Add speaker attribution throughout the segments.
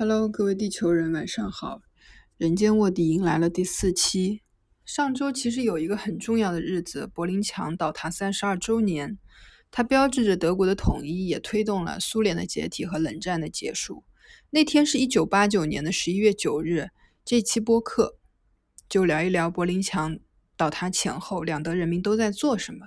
Speaker 1: Hello，各位地球人，晚上好！人间卧底迎来了第四期。上周其实有一个很重要的日子——柏林墙倒塌三十二周年，它标志着德国的统一，也推动了苏联的解体和冷战的结束。那天是一九八九年的十一月九日。这期播客就聊一聊柏林墙倒塌前后两德人民都在做什么。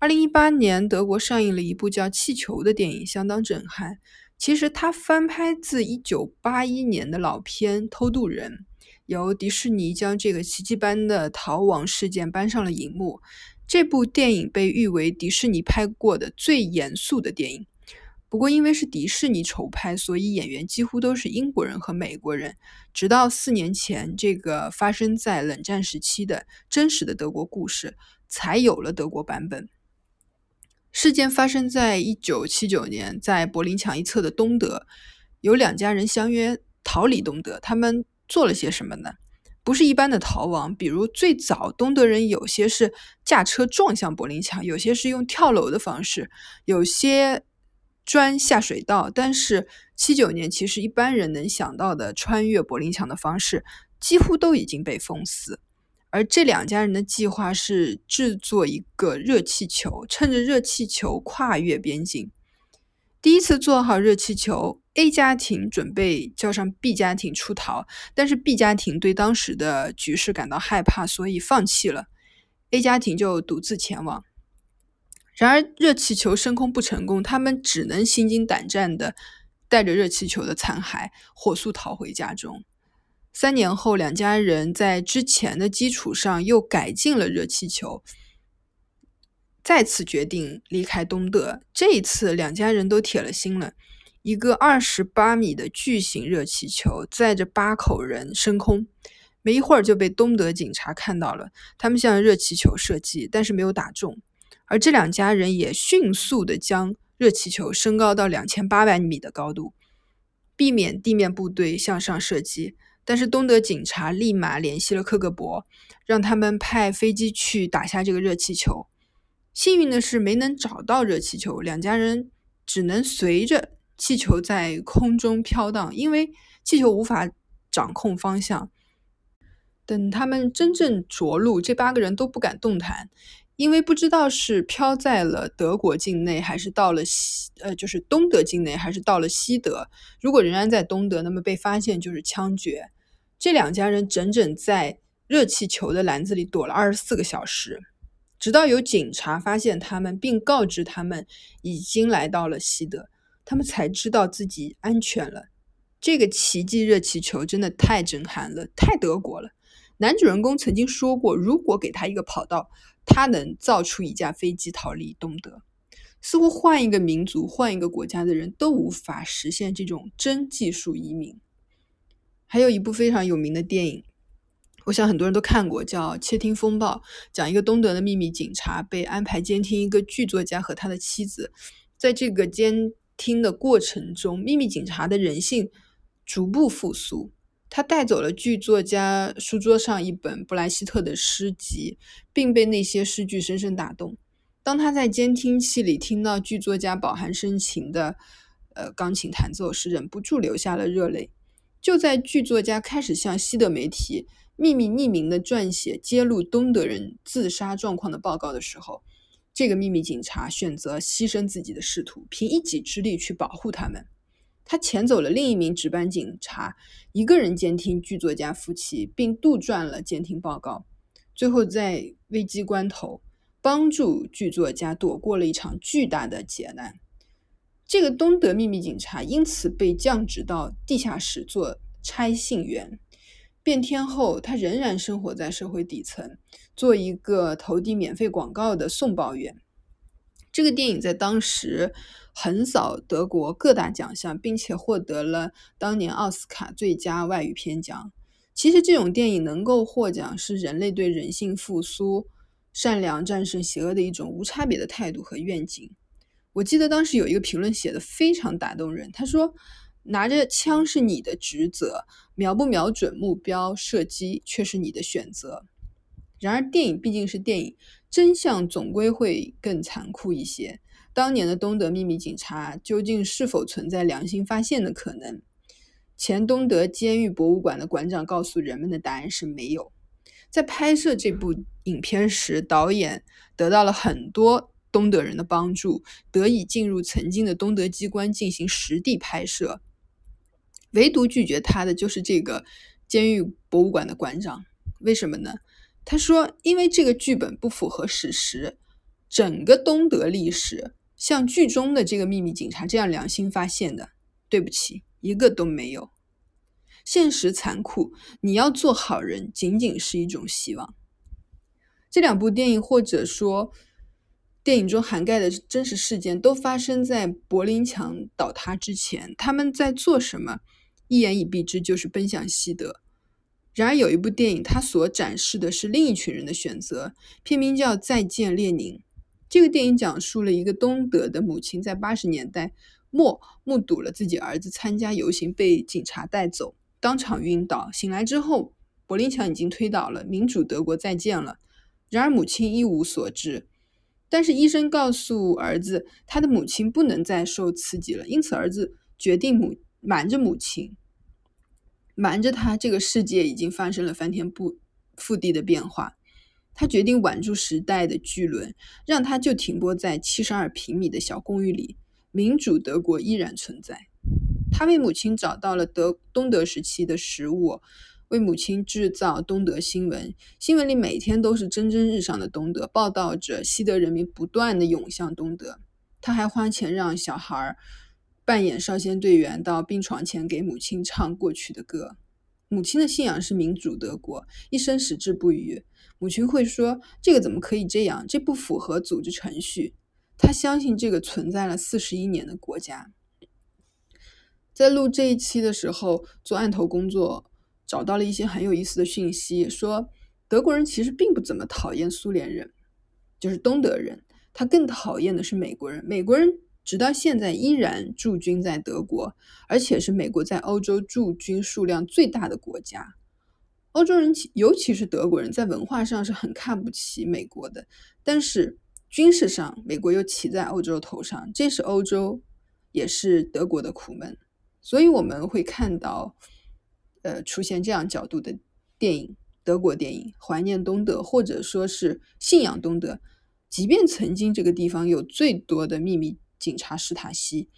Speaker 1: 二零一八年，德国上映了一部叫《气球》的电影，相当震撼。其实它翻拍自一九八一年的老片《偷渡人》，由迪士尼将这个奇迹般的逃亡事件搬上了荧幕。这部电影被誉为迪士尼拍过的最严肃的电影。不过，因为是迪士尼筹拍，所以演员几乎都是英国人和美国人。直到四年前，这个发生在冷战时期的真实的德国故事，才有了德国版本。事件发生在一九七九年，在柏林墙一侧的东德，有两家人相约逃离东德。他们做了些什么呢？不是一般的逃亡，比如最早东德人有些是驾车撞向柏林墙，有些是用跳楼的方式，有些钻下水道。但是七九年，其实一般人能想到的穿越柏林墙的方式，几乎都已经被封死。而这两家人的计划是制作一个热气球，趁着热气球跨越边境。第一次做好热气球，A 家庭准备叫上 B 家庭出逃，但是 B 家庭对当时的局势感到害怕，所以放弃了。A 家庭就独自前往。然而热气球升空不成功，他们只能心惊胆战的带着热气球的残骸，火速逃回家中。三年后，两家人在之前的基础上又改进了热气球，再次决定离开东德。这一次，两家人都铁了心了。一个二十八米的巨型热气球载着八口人升空，没一会儿就被东德警察看到了。他们向热气球射击，但是没有打中。而这两家人也迅速地将热气球升高到两千八百米的高度，避免地面部队向上射击。但是东德警察立马联系了克格勃，让他们派飞机去打下这个热气球。幸运的是没能找到热气球，两家人只能随着气球在空中飘荡，因为气球无法掌控方向。等他们真正着陆，这八个人都不敢动弹。因为不知道是飘在了德国境内，还是到了西呃，就是东德境内，还是到了西德。如果仍然在东德，那么被发现就是枪决。这两家人整整在热气球的篮子里躲了二十四个小时，直到有警察发现他们，并告知他们已经来到了西德，他们才知道自己安全了。这个奇迹热气球真的太震撼了，太德国了。男主人公曾经说过，如果给他一个跑道。他能造出一架飞机逃离东德，似乎换一个民族、换一个国家的人都无法实现这种真技术移民。还有一部非常有名的电影，我想很多人都看过，叫《窃听风暴》，讲一个东德的秘密警察被安排监听一个剧作家和他的妻子，在这个监听的过程中，秘密警察的人性逐步复苏。他带走了剧作家书桌上一本布莱希特的诗集，并被那些诗句深深打动。当他在监听器里听到剧作家饱含深情的呃钢琴弹奏时，忍不住流下了热泪。就在剧作家开始向西德媒体秘密匿名的撰写揭露东德人自杀状况的报告的时候，这个秘密警察选择牺牲自己的仕途，凭一己之力去保护他们。他遣走了另一名值班警察，一个人监听剧作家夫妻，并杜撰了监听报告。最后在危机关头，帮助剧作家躲过了一场巨大的劫难。这个东德秘密警察因此被降职到地下室做拆信员。变天后，他仍然生活在社会底层，做一个投递免费广告的送报员。这个电影在当时。横扫德国各大奖项，并且获得了当年奥斯卡最佳外语片奖。其实，这种电影能够获奖，是人类对人性复苏、善良战胜邪恶的一种无差别的态度和愿景。我记得当时有一个评论写的非常打动人，他说：“拿着枪是你的职责，瞄不瞄准目标射击却是你的选择。”然而，电影毕竟是电影，真相总归会更残酷一些。当年的东德秘密警察究竟是否存在良心发现的可能？前东德监狱博物馆的馆长告诉人们的答案是没有。在拍摄这部影片时，导演得到了很多东德人的帮助，得以进入曾经的东德机关进行实地拍摄。唯独拒绝他的就是这个监狱博物馆的馆长。为什么呢？他说：“因为这个剧本不符合史实，整个东德历史像剧中的这个秘密警察这样良心发现的，对不起，一个都没有。现实残酷，你要做好人仅仅是一种希望。”这两部电影或者说电影中涵盖的真实事件，都发生在柏林墙倒塌之前。他们在做什么？一言以蔽之，就是奔向西德。然而，有一部电影，它所展示的是另一群人的选择。片名叫《再见，列宁》。这个电影讲述了一个东德的母亲在八十年代末目睹了自己儿子参加游行被警察带走，当场晕倒。醒来之后，柏林墙已经推倒了，民主德国再见了。然而，母亲一无所知。但是，医生告诉儿子，他的母亲不能再受刺激了，因此，儿子决定母瞒着母亲。瞒着他，这个世界已经发生了翻天不覆地的变化。他决定挽住时代的巨轮，让它就停泊在七十二平米的小公寓里。民主德国依然存在。他为母亲找到了德东德时期的食物，为母亲制造东德新闻。新闻里每天都是蒸蒸日上的东德，报道着西德人民不断的涌向东德。他还花钱让小孩。扮演少先队员到病床前给母亲唱过去的歌。母亲的信仰是民主德国，一生矢志不渝。母亲会说：“这个怎么可以这样？这不符合组织程序。”她相信这个存在了四十一年的国家。在录这一期的时候，做案头工作，找到了一些很有意思的讯息，说德国人其实并不怎么讨厌苏联人，就是东德人，他更讨厌的是美国人。美国人。直到现在依然驻军在德国，而且是美国在欧洲驻军数量最大的国家。欧洲人，尤其是德国人，在文化上是很看不起美国的，但是军事上，美国又骑在欧洲头上，这是欧洲，也是德国的苦闷。所以我们会看到，呃，出现这样角度的电影，德国电影怀念东德，或者说是信仰东德，即便曾经这个地方有最多的秘密。警察史塔西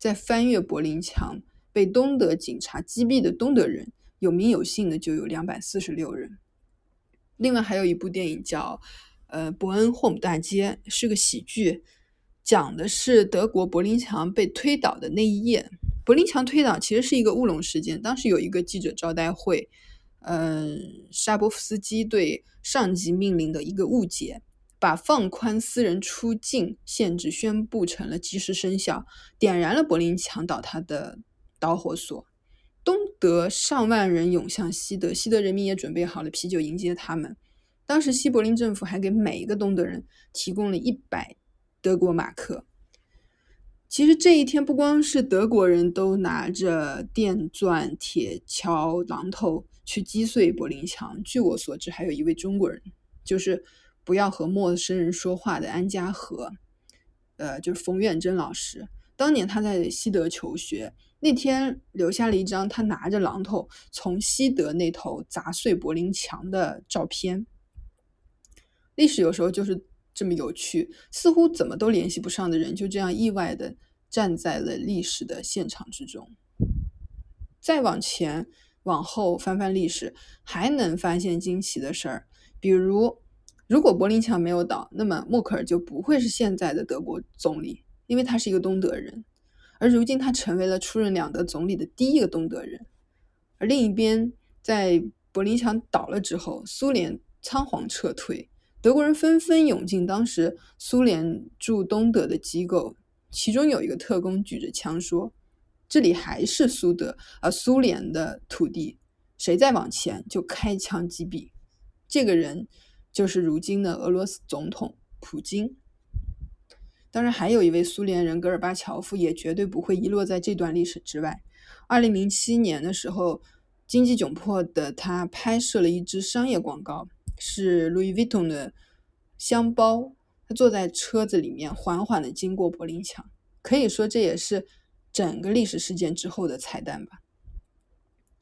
Speaker 1: 在翻越柏林墙，被东德警察击毙的东德人有名有姓的就有两百四十六人。另外还有一部电影叫《呃伯恩霍姆大街》，是个喜剧，讲的是德国柏林墙被推倒的那一夜。柏林墙推倒其实是一个乌龙事件，当时有一个记者招待会，嗯，沙波夫斯基对上级命令的一个误解。把放宽私人出境限制宣布成了即时生效，点燃了柏林墙倒塌的导火索。德上万人涌向西德，西德人民也准备好了啤酒迎接他们。当时西柏林政府还给每一个东德人提供了一百德国马克。其实这一天，不光是德国人都拿着电钻、铁锹、榔头去击碎柏林墙。据我所知，还有一位中国人，就是。不要和陌生人说话的安家和，呃，就是冯远征老师。当年他在西德求学，那天留下了一张他拿着榔头从西德那头砸碎柏林墙的照片。历史有时候就是这么有趣，似乎怎么都联系不上的人，就这样意外的站在了历史的现场之中。再往前往后翻翻历史，还能发现惊奇的事儿，比如。如果柏林墙没有倒，那么默克尔就不会是现在的德国总理，因为他是一个东德人。而如今他成为了出任两德总理的第一个东德人。而另一边，在柏林墙倒了之后，苏联仓皇撤退，德国人纷纷涌进当时苏联驻东德的机构，其中有一个特工举着枪说：“这里还是苏德啊，苏联的土地，谁再往前就开枪击毙。”这个人。就是如今的俄罗斯总统普京，当然还有一位苏联人戈尔巴乔夫，也绝对不会遗落在这段历史之外。二零零七年的时候，经济窘迫的他拍摄了一支商业广告，是 Louis Vuitton 的箱包。他坐在车子里面，缓缓地经过柏林墙，可以说这也是整个历史事件之后的彩蛋吧。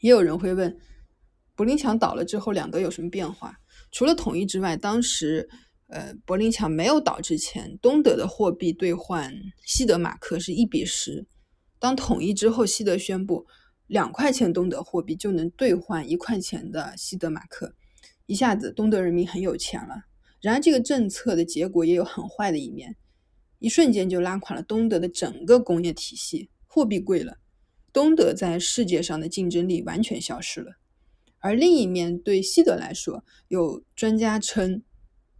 Speaker 1: 也有人会问，柏林墙倒了之后，两德有什么变化？除了统一之外，当时，呃，柏林墙没有倒之前，东德的货币兑换西德马克是一比十。当统一之后，西德宣布两块钱东德货币就能兑换一块钱的西德马克，一下子东德人民很有钱了。然而，这个政策的结果也有很坏的一面，一瞬间就拉垮了东德的整个工业体系，货币贵了。东德在世界上的竞争力完全消失了，而另一面对西德来说，有专家称，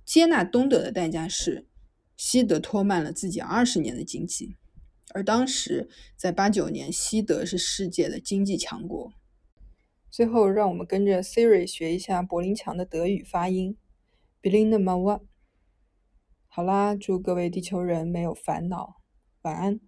Speaker 1: 接纳东德的代价是西德拖慢了自己二十年的经济，而当时在八九年，西德是世界的经济强国。最后，让我们跟着 Siri 学一下柏林墙的德语发音，Berliner Mauer。好啦，祝各位地球人没有烦恼，晚安。